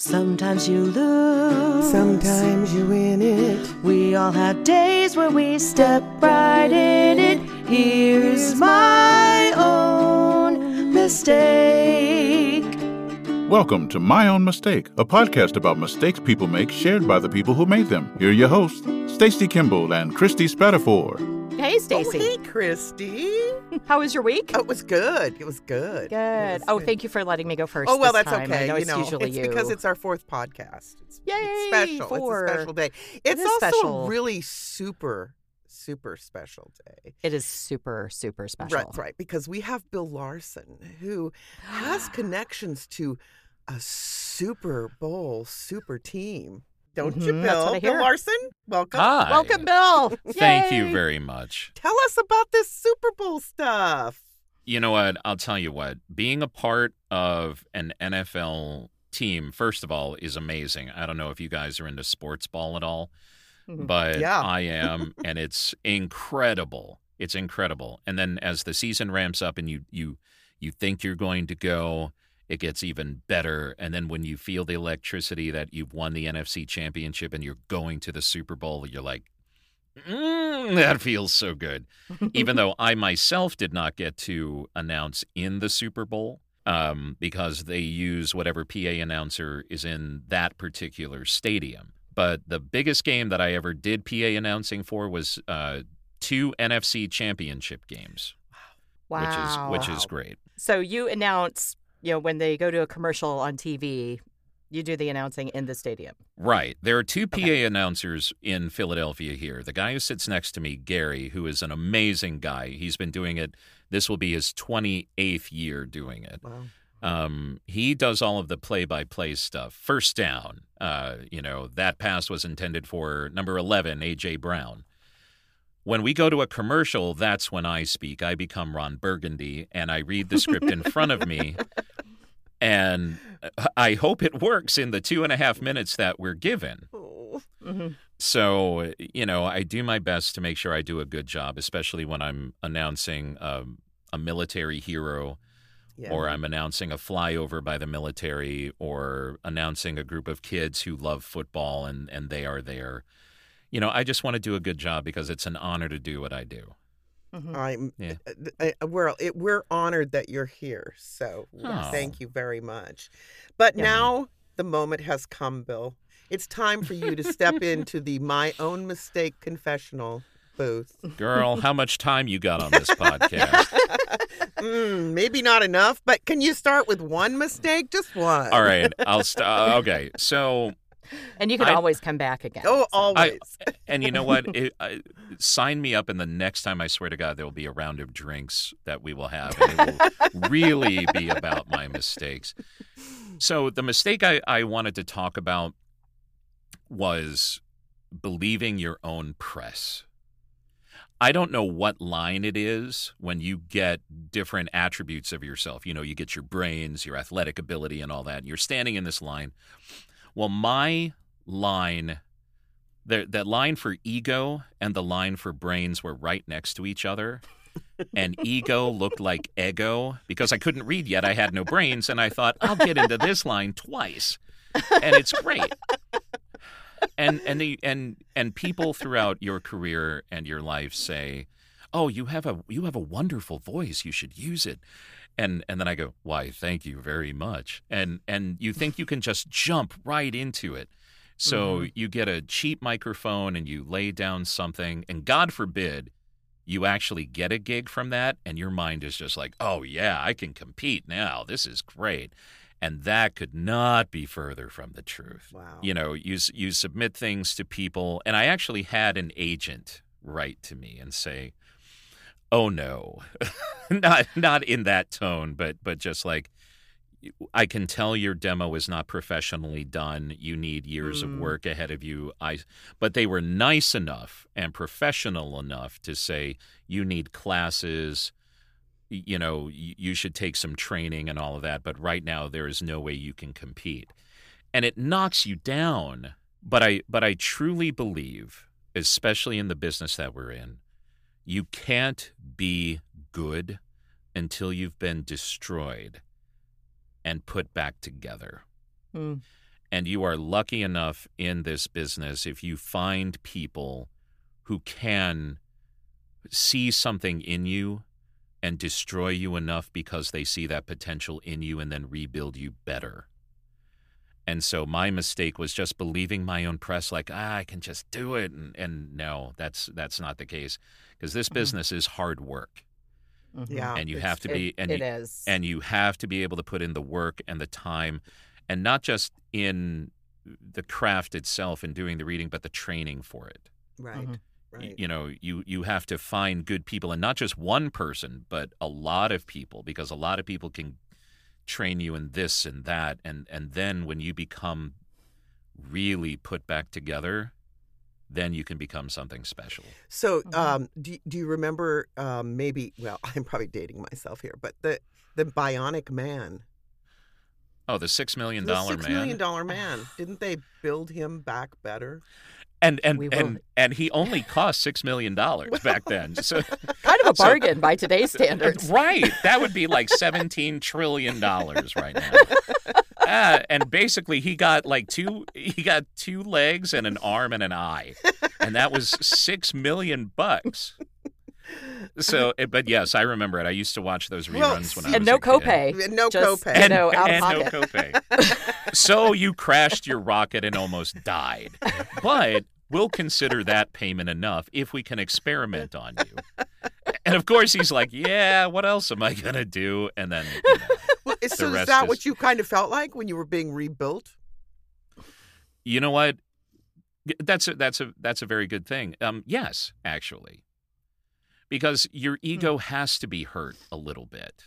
Sometimes you lose. Sometimes you win it. We all have days where we step right in it. Here's my own mistake. Welcome to My Own Mistake, a podcast about mistakes people make shared by the people who made them. Here are your hosts, Stacey Kimble and Christy Spadafore. Hey, Oh, Stacey. hey, Christy. How was your week? Oh, it was good. It was good. It Good. was Oh, good. thank you for letting me go first. Oh well, that's time. okay. I know you it's know, usually it's you. because it's our fourth podcast. It's, Yay, it's special. four. It's a special day. It's is also special. a really super, super special day. It is super, super special. Right, right. Because we have Bill Larson, who has connections to a Super Bowl super team. Don't you, Mhm, Bill? that's what I Bill hear. Larson, welcome. Hi. Welcome, Bill. Thank you very much. Tell us about this Super Bowl stuff. You know what? I'll tell you what. Being a part of an NFL team, first of all, is amazing. I don't know if you guys are into sports ball at all, Mhm. but Yeah. I am, and it's incredible. It's incredible. And then as the season ramps up and you you you think you're going to go, it gets even better. And then when you feel the electricity that you've won the NFC championship and you're going to the Super Bowl, you're like, mm, that feels so good. Even though I myself did not get to announce in the Super Bowl um, because they use whatever PA announcer is in that particular stadium. But the biggest game that I ever did PA announcing for was uh, two NFC championship games, wow. which is which is great. So you announce, you know, when they go to a commercial on TV, you do the announcing in the stadium. Right. There are two PA Okay. announcers in Philadelphia here. The guy who sits next to me, Gary, who is an amazing guy. He's been doing it. This will be his 28th year doing it. Wow. Um, he does all of the play-by-play stuff. First down, uh, you know, that pass was intended for number 11, AJ Brown. When we go to a commercial, that's when I speak. I become Ron Burgundy, and I read the script in front of me, and I hope it works in the two and a half minutes that we're given. Oh. Mhm. So, you know, I do my best to make sure I do a good job, especially when I'm announcing um, a military hero Yeah. or I'm announcing a flyover by the military or announcing a group of kids who love football and, and they are there. You know, I just want to do a good job because it's an honor to do what I do. Mhm. I'm Yeah. uh, uh, we're it, we're honored that you're here. So Oh. thank you very much. But Yeah. now the moment has come, Bill. It's time for you to step into the my own mistake confessional booth. Girl, how much time you got on this podcast? mm, maybe not enough, but can you start with one mistake? Just one. All right, I'll start. Okay, so And you can I- always come back again. Oh, so. always. And you know what? It, I, sign me up, and the next time I swear to God, there will be a round of drinks that we will have, and it will really be about my mistakes. So the mistake I, I wanted to talk about was believing your own press. I don't know what line it is when you get different attributes of yourself. You know, you get your brains, your athletic ability, and all that. And You're standing in this line. Well, my line that line for ego and the line for brains were right next to each other. And ego looked like ego because I couldn't read yet. I had no brains, and I thought I'll get into this line twice, and it's great. And and the, and and people throughout your career and your life say, "Oh, you have a you have a wonderful voice. You should use it." And and then I go, "Why? Thank you very much." And and you think you can just jump right into it. So mm-hmm. you get a cheap microphone and you lay down something, and God forbid you actually get a gig from that, and your mind is just like, oh, yeah, I can compete now. This is great. And that could not be further from the truth. wow. You know, you, you submit things to people, and I actually had an agent write to me and say, oh, no, not, not in that tone, but, but just like, I can tell your demo is not professionally done. You need years Mm. of work ahead of you. I but they were nice enough and professional enough to say you need classes. You know, you should take some training and all of that, but right now there is no way you can compete. And it knocks you down, but I but I truly believe, especially in the business that we're in, you can't be good until you've been destroyed and put back together. Hmm. And you are lucky enough in this business if you find people who can see something in you and destroy you enough because they see that potential in you and then rebuild you better. And so my mistake was just believing my own press like ah, I can just do it and and no, that's that's not the case because this Mhm. business is hard work Mhm. Yeah. and you have to It- be and it you, is. and you have to be able to put in the work and the time and not just in the craft itself and doing the reading but the training for it Right. Mhm. Right. you know you you have to find good people and not just one person but a lot of people because a lot of people can train you in this and that and and then when you become really put back together then you can become something special So, Mhm. um, do do you remember um, maybe? Well, I'm probably dating myself here, but the the Bionic Man, oh the six million dollar man Six million dollar man, didn't they build him back better? And and and and he only cost six million dollars back then so kind of a So- bargain by today's standards. Right. That would be like $17 trillion right now. Ah, and basically he got like two he got two legs and an arm and an eye. And that was 6 million bucks. So, eh, but yes, I remember it. I used to watch those reruns Well, when I see- was and no a kid. copay. No Just- copay. you And, know, out of and no copay. so you crashed your rocket and almost died. But we'll consider that payment enough if we can experiment on you. And of course, he's like, "Yeah, what else am I gonna do?" And then, you know, Well, is- so is rest that is- what you kind of felt like when you were being rebuilt? you know what? That's a, that's a that's a very good thing. Um, yes, actually, because your ego has to be hurt a little bit,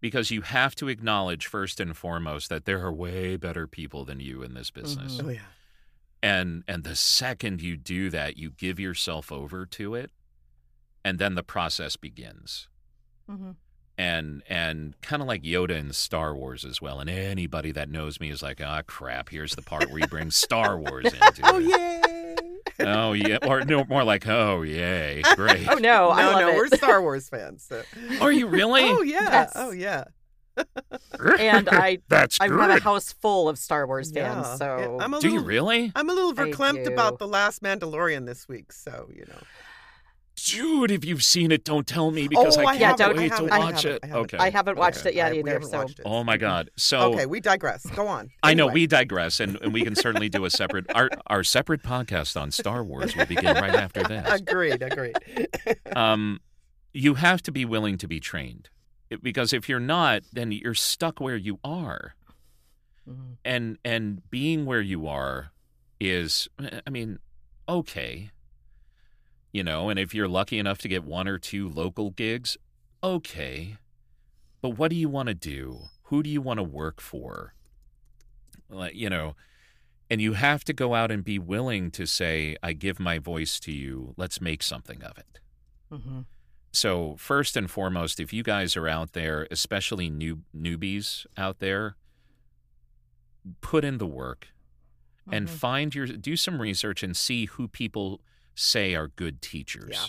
because you have to acknowledge first and foremost that there are way better people than you in this business, Mhm. Oh yeah. and and the second you do that, you give yourself over to it, and then the process begins. Mhm. and and kind of like Yoda in Star Wars as well. And anybody that knows me is like, ah, crap. Here's the part where you bring Star Wars into it. Oh it. yay! Oh yeah, or no, more like, oh yay, great. Oh no, I no, love no, it. we're Star Wars fans. So. Are you really? Oh yeah. Yes. Oh yeah. and I That's I good. have a house full of Star Wars fans, Yeah. so Yeah, I'm a Do little, you really, I'm a little verklempt about the last Mandalorian this week, so you know. Dude? If you've seen it, don't tell me because oh, I I can't Yeah, haven't, I wait to haven't, I watch it. I. Okay, I haven't watched Okay. it yet I- we either. haven't So watched it. Oh my god. So okay, we digress. Go on. I know we digress, and, and we can certainly do a separate our our separate podcast on Star Wars will begin right after this. Agreed. Agreed. um, you have to be willing to be trained It- because if you're not, then you're stuck where you are, Mhm. and and being where you are is, I mean, okay, you know, and if you're lucky enough to get one or two local gigs, okay, but what do you want to do? Who do you want to work for? Like, you know. And you have to go out and be willing to say, I give my voice to you. Let's make something of it. Mhm. So first and foremost, if you guys are out there, especially new newbies out there, put in the work and Mhm. find your do some research and see who people say are good teachers. Yeah.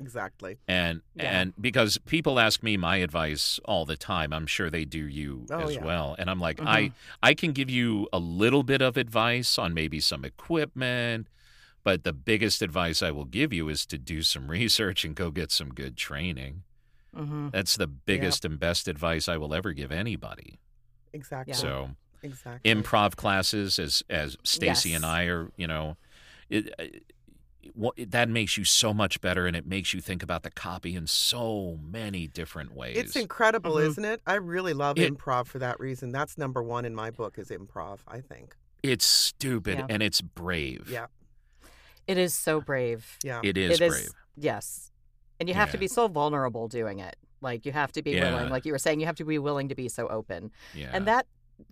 exactly. And Yeah. and because people ask me my advice all the time, I'm sure they do you Oh, as yeah. well. And I'm like, Mhm. I I can give you a little bit of advice on maybe some equipment, but the biggest advice I will give you is to do some research and go get some good training. Mhm. That's the biggest and best advice I will ever give anybody. Exactly. So exactly. improv classes, as as Stacey and I are, you know, it, it, what, that makes you so much better, and it makes you think about the copy in so many different ways. It's incredible, Mhm. isn't it? I really love It- improv for that reason. That's number one in my book is improv. I think. It's stupid Yeah. and it's brave. Yeah. It is so brave. Yeah. It is It is- brave. Yes. And you have to be so vulnerable doing it. Like you have to be Yeah. willing, like you were saying, you have to be willing to be so open. Yeah. And that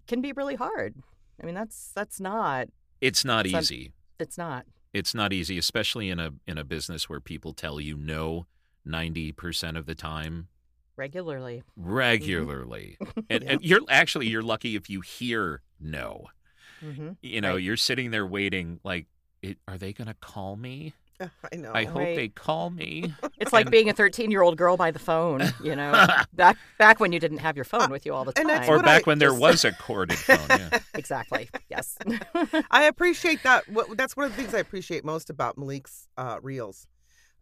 can be really hard. I mean, that's that's not it's not some- easy. it's not. It's not easy, especially in a in a business where people tell you no ninety percent of the time, Regularly. regularly. and, Yeah. and you're actually you're lucky if you hear no. hmm You know, Right. you're sitting there waiting, like, it, are they going to call me? I know. I hope Right. they call me. It's like being a 13 year old girl by the phone, you know, back back when you didn't have your phone with you all the time. or back I when there was a corded phone. Yeah. exactly. Yes. I appreciate that. That's one of the things I appreciate most about Malik's uh, reels,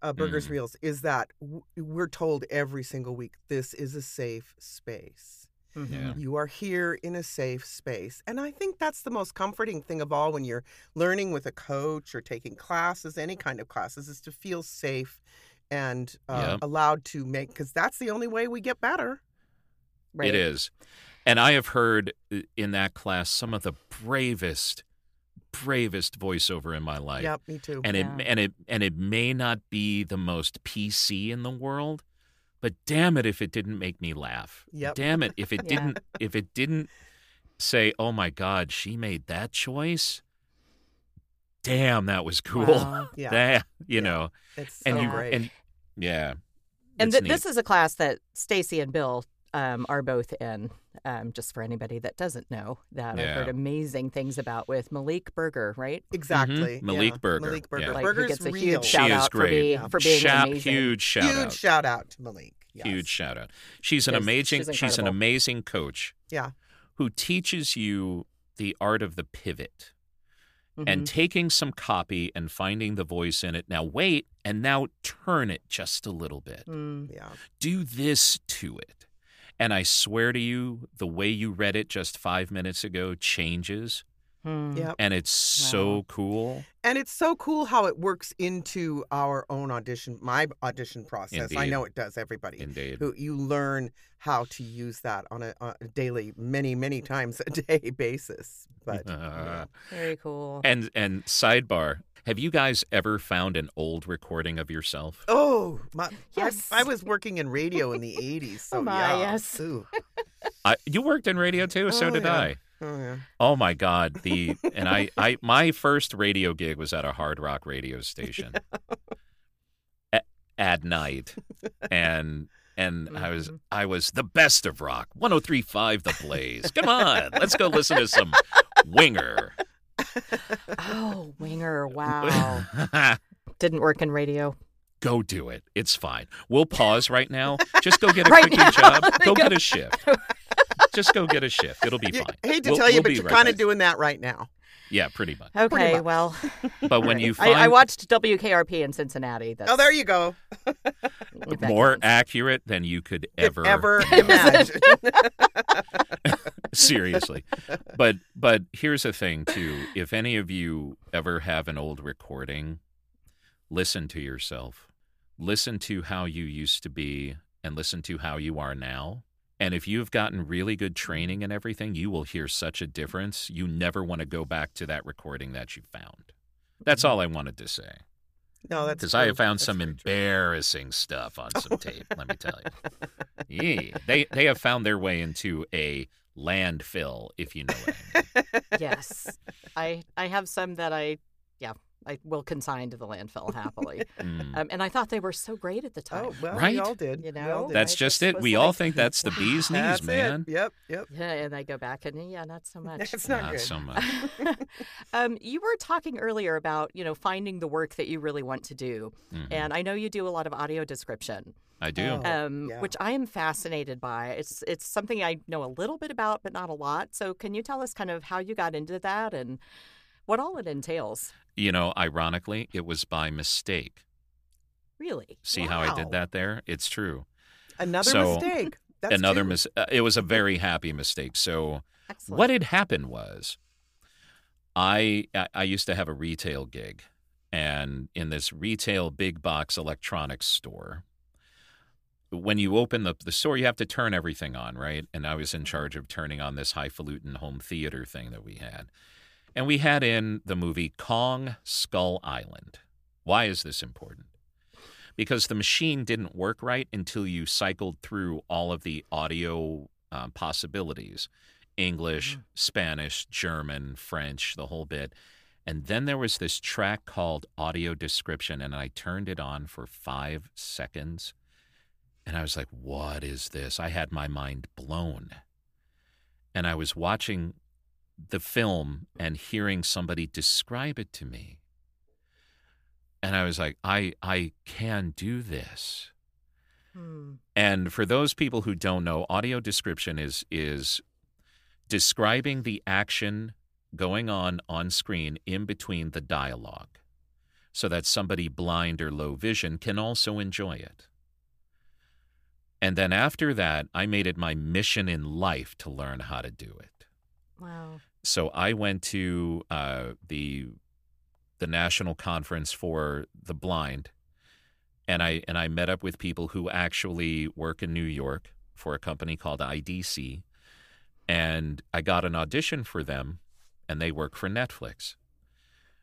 uh, Burgers Mm. reels, is that we're told every single week this is a safe space. Mhm. You are here in a safe space. And I think that's the most comforting thing of all when you're learning with a coach or taking classes, any kind of classes, is to feel safe and uh, Yep. allowed to make, because that's the only way we get better. Right. It is. And I have heard uh, in that class some of the bravest, bravest voiceover in my life. Yep, me too. And Yeah. it and it and it may not be the most PC in the world, but damn it if it didn't make me laugh. Yep. Damn it if it Yeah. didn't if it didn't say, "Oh my god, she made that choice." Damn, that was cool. Wow. Yeah. That, you Yeah. know. it's so And you great. and yeah. And th- this is a class that Stacey and Bill um, are both in. Um, just for anybody that doesn't know, that I've heard amazing things about with Malik Berger, right? exactly. Malik yeah. Berger, Malik Berger. yeah. Like Burger's he gets a real. huge She shout is out for, great. be, Yeah. for being Shout- amazing. huge shout Huge out. Huge shout out to Malik. Yes. Huge shout out. She's an Yes, amazing she's she's, an amazing coach Yeah. who teaches you the art of the pivot and Mhm. taking some copy and finding the voice in it. Now wait and now turn it just a little bit. Mm. Yeah. Do this to it. And I swear to you, the way you read it just five minutes ago changes. Hmm. Yep. And it's so cool. And it's so cool how it works into our own audition, my audition process. I know it does, everybody. Indeed. Who you learn how to use that on a, on a daily, many, many times a day basis. But Uh, Very cool. and and sidebar, have you guys ever found an old recording of yourself? oh, my, Yes. I, I was working in radio in the '80s, so Oh, my, yeah. yes. I, you worked in radio too, so Oh, did yeah. I. Oh yeah. Oh my God! The and I, I my first radio gig was at a hard rock radio station at, at night, and and I was Mm-hmm. I was the best of rock, 103.5 The Blaze. Come on, let's go listen to some Winger. oh, Winger. Wow. Didn't work in radio. go do it. It's fine. We'll pause right now. Just go get a Right quickie now. job. Go get a shift. Just go get a shift. It'll be fine. I hate to We'll- tell you, we'll but you're right kind of doing that right now. Yeah, pretty much. Okay, much. well, But when you find I, I watched WKRP in Cincinnati. That's, Oh, there you go. more counts. accurate than you could Could ever ever imagine. seriously but but here's the thing too if any of you ever have an old recording listen to yourself listen to how you used to be and listen to how you are now and if you've gotten really good training and everything you will hear such a difference. You never want to go back to that recording that you found. That's mm-hmm. all i wanted to say. No, that's because I have found That's some very true. embarrassing stuff on some tape. Let me tell you, yeah, they they have found their way into a landfill, if you know what I mean. yes, I I have some that I yeah I will consign to the landfill happily. Mm. Um, and I thought they were so great at the time. Oh well, Right? we all did. You We all know? did. That's I just just it. was We all think that's the bee's knees, That's man. It. Yep, yep. Yeah, and I go back and yeah, not so much. It's not, Not good. so much. um, you were talking earlier about you know finding the work that you really want to do, Mhm. and I know you do a lot of audio description, I do. Oh. um, yeah. which I am fascinated by. It's it's something I know a little bit about, but not a lot. So can you tell us kind of how you got into that and what all it entails? You know, ironically, it was by mistake. Really? See how I did that there? It's true. Another So, mistake. That's Another two. mis- uh, It was a very happy mistake. So. Excellent. What had happened was, I I- I used to have a retail gig, and in this retail big box electronics store, when you open the the store, you have to turn everything on, right? And I was in charge of turning on this highfalutin home theater thing that we had, and we had in the movie Kong Skull Island. Why is this important? Because the machine didn't work right until you cycled through all of the audio um, possibilities. English, Spanish, German, French, the whole bit. And then there was this track called Audio Description, and I turned it on for five seconds. And I was like, what is this? I had my mind blown. And I was watching the film and hearing somebody describe it to me. and I was like, I I can do this. Hmm. And for those people who don't know, audio description is is describing the action going on on screen in between the dialogue so that somebody blind or low vision can also enjoy it. And then after that, I made it my mission in life to learn how to do it. Wow. So I went to uh, the the national conference for the blind, and I and I met up with people who actually work in New York for a company called IDC, and I got an audition for them, and they work for Netflix.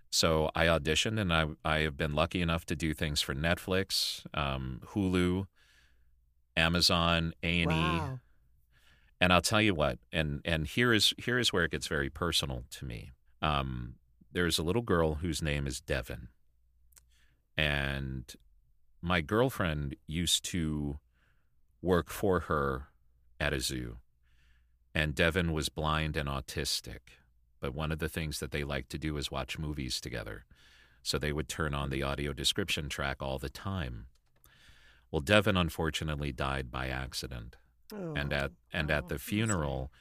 So I auditioned, and I I have been lucky enough to do things for Netflix, um, Hulu, Amazon, A and E. Wow. And I'll tell you what, and and here is here is where it gets very personal to me. Um, there's a little girl whose name is Devin, and my girlfriend used to work for her at a zoo, and Devin was blind and autistic. But one of the things that they liked to do is watch movies together, so they would turn on the audio description track all the time. Well, Devin unfortunately died by accident and Oh. at and Oh, at the funeral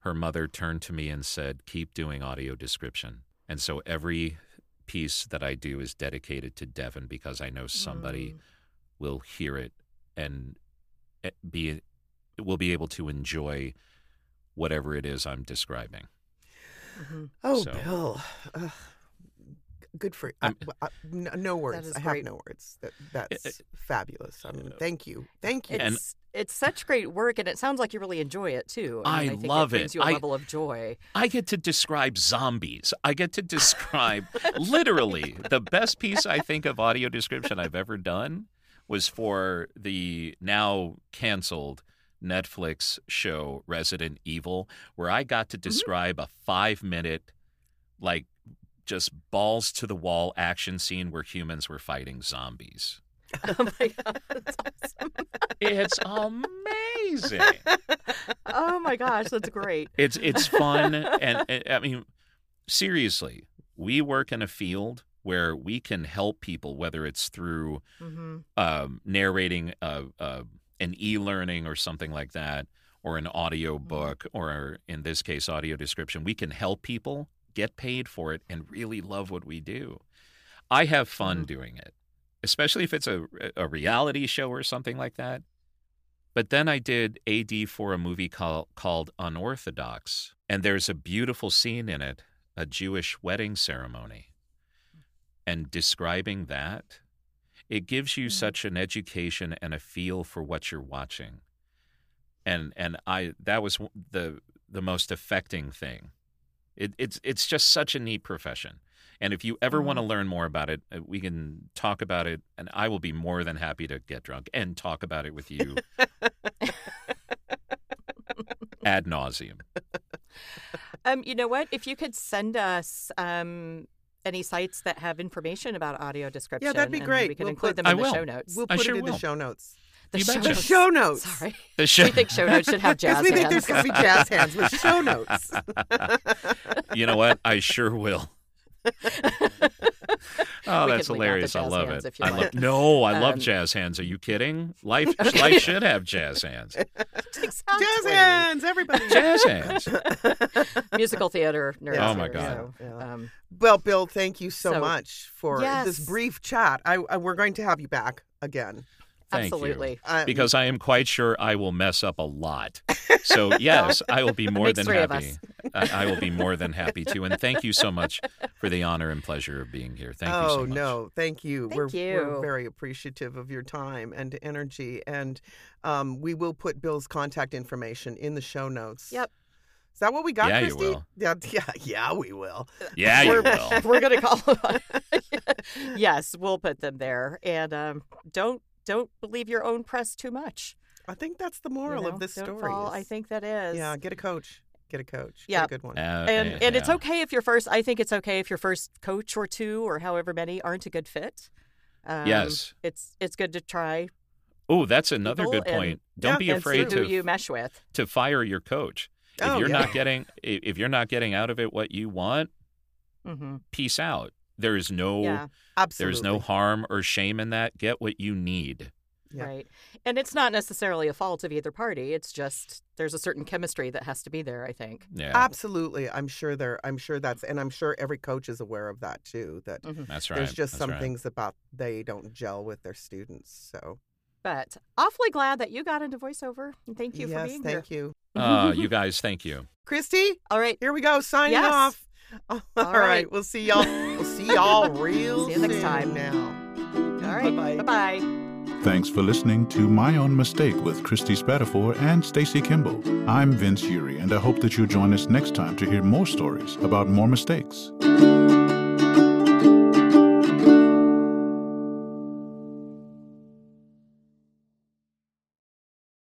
her mother turned to me and said keep doing audio description and so every piece that i do is dedicated to devin because i know somebody Mm. will hear it and eh, be will be able to enjoy whatever it is i'm describing Mhm. Oh, So- Bill. Ugh. Good for I, I'm- I- no, no words. is I great. have no words. That, that's fabulous. Um, I mean, thank you. Thank you. It's And- it's such great work, and it sounds like you really enjoy it too. I mean, I think love it. it. Brings you a I- level of joy. I get to describe zombies. I get to describe literally the best piece I think of audio description I've ever done was for the now canceled Netflix show Resident Evil, where I got to mm-hmm. describe a five minute, like, just balls to the wall action scene where humans were fighting zombies. oh my god, that's awesome! It's amazing. Oh my gosh, that's great. It's it's fun and, and I mean seriously, we work in a field where we can help people whether it's through hmm um, narrating a, a, an e-learning or something like that or an audio book or in this case audio description. We can help people get paid for it and really love what we do. I have fun Mhm. doing it, especially if it's a a reality show or something like that. But then I did AD for a movie called, called Unorthodox, and there's a beautiful scene in it, a Jewish wedding ceremony. And describing that, it gives you Mhm. such an education and a feel for what you're watching. And and I that was the the most affecting thing. It, it's it's just such a neat profession. And if you ever want to learn more about it, uh, we can talk about it, and I will be more than happy to get drunk and talk about it with you ad nauseum. Um, you know what? If you could send us um any sites that have information about audio description, yeah, that'd be great. We can We'll include put- them I in the will. show notes. we'll I put sure it in the show notes. The you show betcha. Notes. show notes. Sorry, The show, we think show notes should have Because jazz we think hands. there's going to be jazz hands with show notes. you know what? I sure will. Oh, We that's could leave out the hilarious! I love it. if you I want. love. No, I love Um, jazz hands. Are you kidding? Life, Okay. life should have jazz hands. Exactly. Jazz hands, everybody. Jazz hands. Musical theater nerds. Yeah. Oh, my here, God. so, Yeah. um, Well, Bill, thank you so, So- much for this brief chat. I, I we're going to have you back again. Thank you. absolutely. Uh, Because I am quite sure I will mess up a lot. So yes, I will be more makes than three of happy. I, I will be more than happy to. And thank you so much for the honor and pleasure of being here. Thank oh you so much. Oh, no, thank you. Thank we're, we're very appreciative of your time and energy, and um, we will put Bill's contact information in the show notes. Yep. Is that what we got, Yeah, you Christy? will. Yeah, yeah, yeah, we will. Yeah, We're- will. We're gonna call. yes, we'll put them there, and um, don't don't believe your own press too much. I think that's the you moral know? of this story. fall- I think that is. Yeah, get a coach. Get a coach. Yeah. Get a good one. Uh, and and it's okay if your first. I think it's okay if your first coach or two or however many aren't a good fit. Um, Yes. it's it's good to try Oh, that's another people good and- point. Don't Yeah, be afraid see who to you mesh with. to fire your coach. If Oh, you're yeah. not getting if you're not getting out of it what you want, hmm peace out. There is no Yeah, Absolutely. there's no harm or shame in that. Get what you need. Yeah. right. And it's not necessarily a fault of either party. It's just there's a certain chemistry that has to be there. I think. Yeah, Absolutely. I'm sure there I'm sure that's and I'm sure every coach is aware of that too. That Mhm. that's right. there's just That's some right. things about they don't gel with their students. So But awfully glad that you got into voiceover. And thank you yes, for being thank here. Thank you. Uh, you guys, thank you. Christy, All right. here we go, signing Yes. off. All right. right. We'll see y'all. We'll see y'all real See you next time. now. All right. Bye-bye. Bye bye. Thanks for listening to My Own Mistake with Christy Spadafore and Stacey Kimble. I'm Vince Eury, and I hope that you'll join us next time to hear more stories about more mistakes.